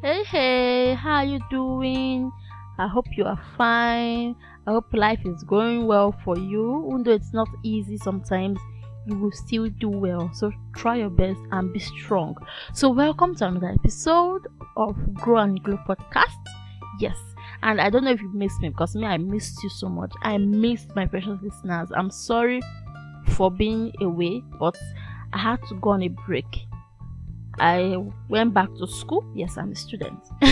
Hey, hey, how are you doing? I hope you are fine. I hope life is going well for you. Even though it's not easy sometimes, you will still do well. So try your best and be strong. So, welcome to another episode of Grow and Glow podcast. Yes, and I don't know if you missed me because me, I missed you so much. I missed my precious listeners. I'm sorry for being away, but I had to go on a break. I went back to school. Yes, I'm a student.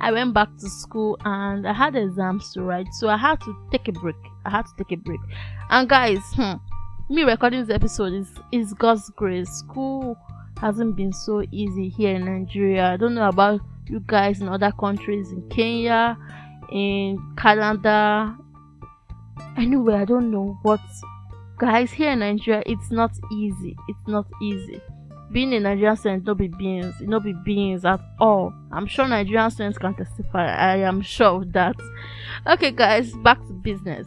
I went back to school and I had exams to write, so I had to take a break. I had to take a break. And guys, hmm, me recording this episode is is God's grace. School hasn't been so easy here in Nigeria. I don't know about you guys in other countries, in Kenya, in Canada, anywhere. I don't know, but guys, here in Nigeria, it's not easy. It's not easy being a Nigerian student no be beans, it no be beans at all. I'm sure Nigerian students can testify. I am sure of that. Okay, guys, back to business.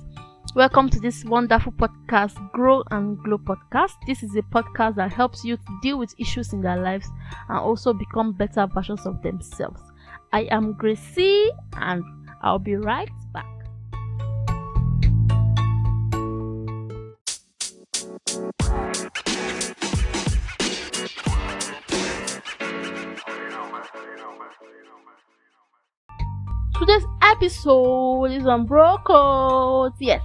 Welcome to this wonderful podcast, Grow and Glow podcast. This is a podcast that helps you to deal with issues in their lives and also become better versions of themselves. I am Gracie and I'll be right back. Episode is on bro codes. Yes.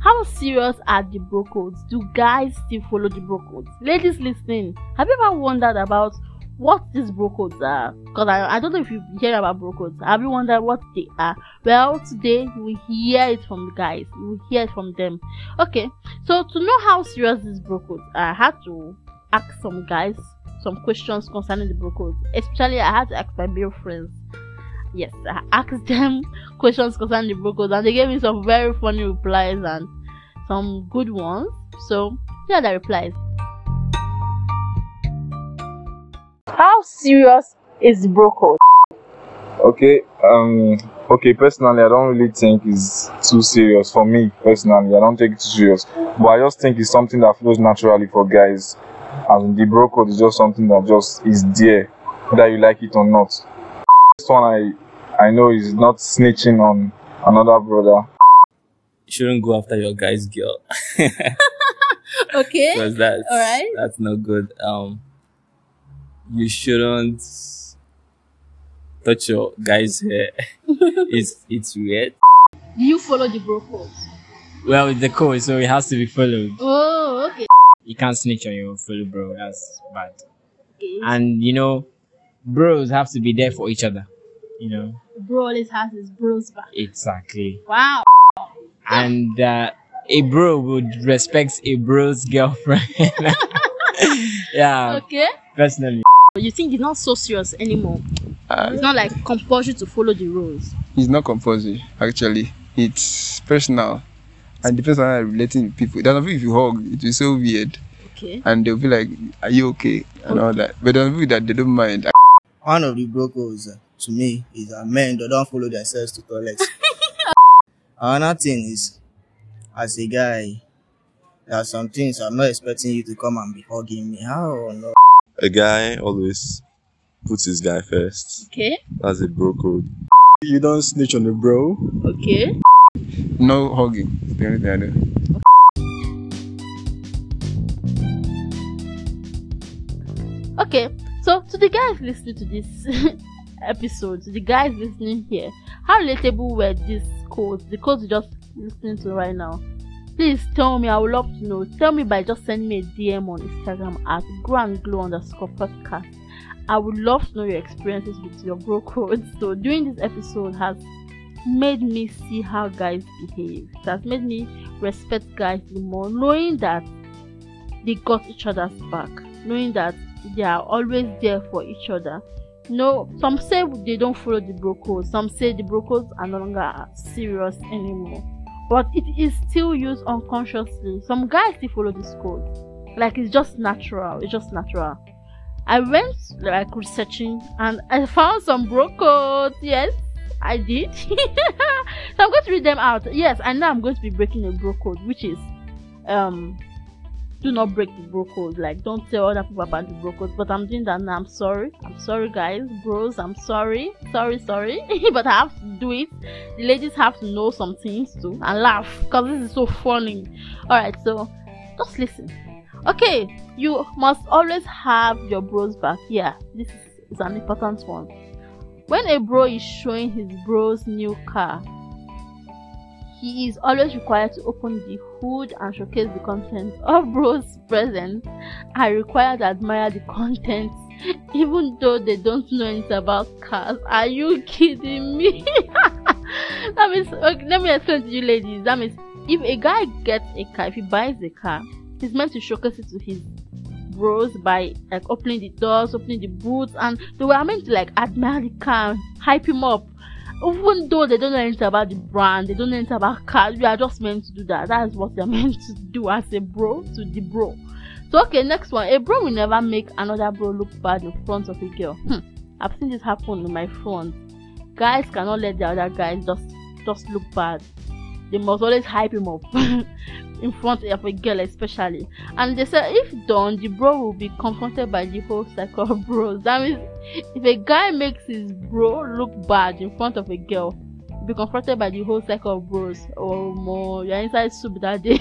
How serious are the bro codes? Do guys still follow the bro codes? Ladies listening, have you ever wondered about what these bro codes are? Because I, I don't know if you hear about bro codes. Have you wondered what they are? Well, today you will hear it from the guys. You will hear it from them. Okay, so to know how serious these bro codes are, I had to ask some guys some questions concerning the bro codes. Especially, I had to ask my male friends yes, I asked them questions concerning the bro codes and they gave me some very funny replies and some good ones. So here are the replies. How serious is the bro code? Okay, um, okay. Personally, I don't really think it's too serious for me. Personally, I don't take it too serious, but I just think it's something that flows naturally for guys. And the bro code is just something that just is there, whether you like it or not. This one I I know he's not snitching on another brother. you shouldn't go after your guy's girl Okay. because that's Alright. that's not good. Um, you shouldn't touch your guy's hair. it's it's weird. Do you follow the bro code? Well, it's the code, so it has to be followed. Oh, okay. You can't snitch on your fellow bro. That's bad. okay. And you know, bros have to be there for each other. You know, Bro always has his bros back. exactly. Wow. And uh, a bro would respect a bro's girlfriend. yeah, Okay. personally. You think it's not so serious anymore? It's not like compulsory to follow the rules. It's not compulsory, actually. It's personal. And depends on how you're relating with people. It doesn't people if you hug, it will be so weird. Okay. And they'll be like, Are you okay? And all that. But there's some people that they don't mind. one of the bro codes uh, to me is that men they don't follow themselves to toilet. Another thing is, as a guy, there are some things I'm not expecting you to come and be hugging me. How no? a guy always puts his guy first. Okay. That's a bro code. You don't snitch on the bro. Okay. No hugging. It's the only thing I do. Okay, so to the guys listening to this episode, to the guys listening here, how relatable were these codes? The codes you're just listening to right now. Please tell me, I would love to know. Tell me by just sending me a DM on Instagram at grow and glow underscore podcast. I would love to know your experiences with your bro codes. So doing this episode has made me see how guys behave. It has made me respect guys more, knowing that they got each other's back, knowing that they are always there for each other. No, some say they don't follow the bro code. Some say the bro codes are no longer serious anymore. But it is still used unconsciously. Some guys still follow this code. Like it's just natural. It's just natural. I went like researching and I found some bro codes. Yes, I did. so I'm going to read them out. Yes, I know I'm going to be breaking a bro code, which is um do not break the bro code. Like, don't tell other people about the bro code. But I'm doing that now. I'm sorry. I'm sorry, guys, bros. I'm sorry. Sorry, sorry. but I have to do it. The ladies have to know some things too and laugh because this is so funny. Alright, so just listen. Okay, you must always have your bros back. Yeah, this is, is an important one. When a bro is showing his bro's new car, he is always required to open the hood and showcase the contents of bro's present are required to admire the contents even though they don't know anything about cars. Are you kidding me? that means okay, let me explain to you ladies. That means if a guy gets a car, if he buys a car, he's meant to showcase it to his bros by like opening the doors, opening the boots, and they were meant to like admire the car, hype him up even though they don't know anything about the brand, they don't know anything about cars, you are just meant to do that. That is what you're meant to do as a bro to the bro. So okay, next one. A bro will never make another bro look bad in front of a girl. Hmm. I've seen this happen in my front. Guys cannot let the other guys just just look bad. They must always hype him up in front of a girl especially. And they said if done, the bro will be confronted by the whole circle of bros. That means if a guy makes his bro look bad in front of a girl, be confronted by the whole cycle of bros. Oh more, you're inside soup that day.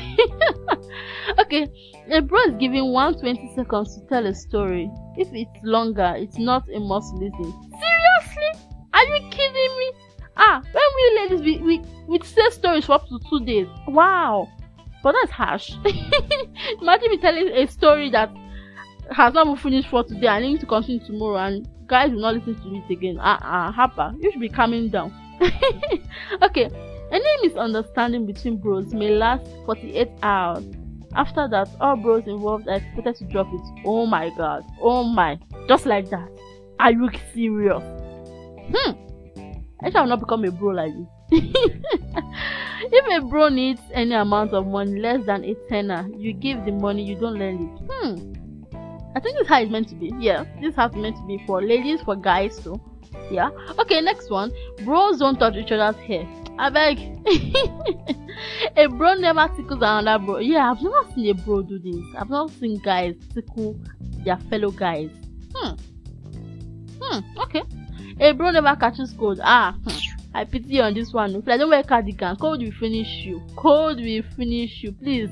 okay, a bro is given 120 seconds to tell a story. If it's longer, it's not a must listen. Seriously? Are you kidding me? Ah, when we ladies we, we, we say stories for up to two days. Wow. But that's harsh. Imagine me telling a story that has not been finished for today. And need to continue tomorrow, and guys will not listen to it again. Ah, uh, uh, Harper, you should be calming down. okay, any misunderstanding between bros may last 48 hours. After that, all bros involved are expected to drop it. Oh my god. Oh my. Just like that. Are you serious? Hmm. I shall not become a bro like this. if a bro needs any amount of money less than a tenner, you give the money, you don't lend it. Hmm. I think this is how it's meant to be. Yeah, this is how it's meant to be for ladies, for guys too. Yeah. Okay, next one. Bros don't touch each other's hair. I beg. a bro never tickles another bro. Yeah, I've never seen a bro do this. I've not seen guys tickle their fellow guys. Hmm. Hmm. Okay. A bro never catches cold. Ah. Hmm. I pity you on this one. If I don't wear cardigan, cold will finish you. Cold will finish you. Please,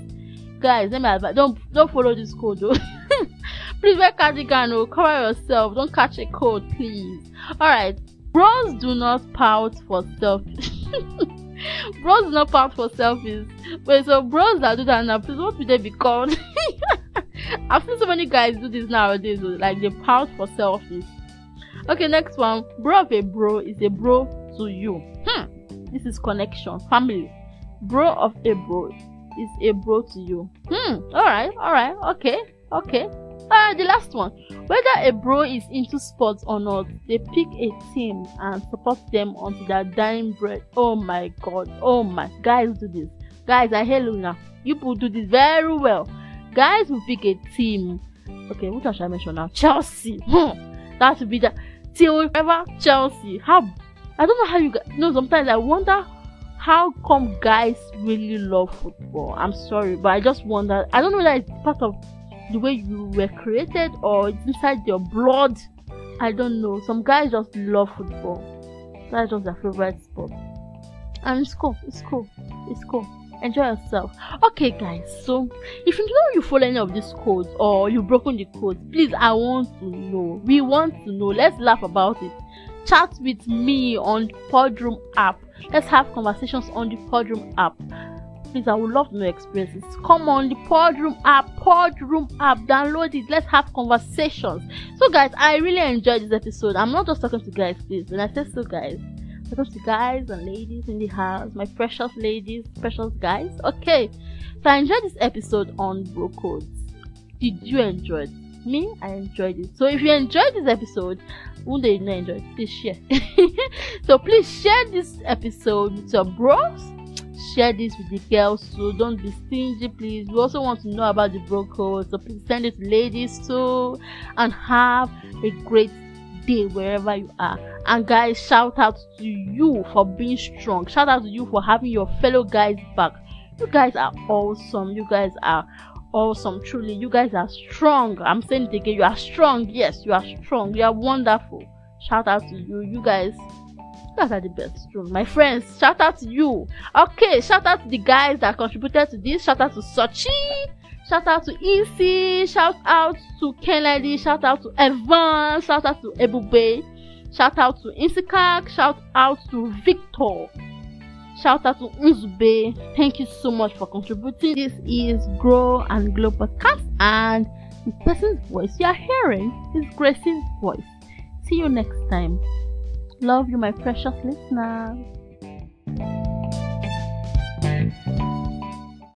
guys, let me advise. Don't don't follow this code though. please wear cardigan or oh. cover yourself. Don't catch a cold, please. Alright. Bros do not pout for stuff. bros do not pout for selfies. Wait, so bros that do that now, please what would they be called? I've seen so many guys do this nowadays, oh, like they pout for selfies. Okay, next one. Bro of a bro is a bro to you. Hmm. This is connection, family. Bro of a bro is a bro to you. Hmm. Alright, alright, okay, okay. Uh, the last one. Whether a bro is into sports or not, they pick a team and support them until their dying breath. Oh my god. Oh my. Guys do this. Guys, I hear Luna. You people do this very well. Guys will pick a team. Okay, which one should I mention now? Chelsea. Hmm. That would be the till ever Chelsea. How I don't know how you guys know sometimes I wonder how come guys really love football. I'm sorry, but I just wonder I don't know that it's part of the way you were created or it's inside your blood. I don't know. Some guys just love football. That's just their favorite sport. And it's cool. It's cool. It's cool. Enjoy yourself. Okay, guys. So, if you know you follow any of these codes or you've broken the codes, please, I want to know. We want to know. Let's laugh about it. Chat with me on Podroom app. Let's have conversations on the Podroom app please i would love to know experiences come on the podroom app podroom app download it let's have conversations so guys i really enjoyed this episode i'm not just talking to guys please when i say so guys Talking to guys and ladies in the house my precious ladies precious guys. Okay so i enjoyed this episode on bro codes did you enjoy it? Me i enjoyed it. So if you enjoyed this episode who did not enjoy? Please share. So please share this episode with your bros. Share this with the girls so don't be stingy please. We also want to know about the bro code so please send it to ladies too. And have a great day wherever you are and guys shout out to you for being strong shout out to you for having your fellow guys back you guys are awesome you guys are awesome. Truly, you guys are strong. I'm saying it again. You are strong. Yes, you are strong. You are wonderful. Shout out to you. You guys, guys are the best. True. My friends, shout out to you. Okay, shout out to the guys that contributed to this. Shout out to Sochi. Shout out to Easy. Shout out to Kennedy. Shout out to Evan. Shout out to Ebube. Shout out to Insikak. Shout out to Victor. Shout out to Unzube. Thank you so much for contributing. This is Grow and Glow podcast, and the person's voice you are hearing is Gracie's voice. See you next time. Love you, my precious listeners.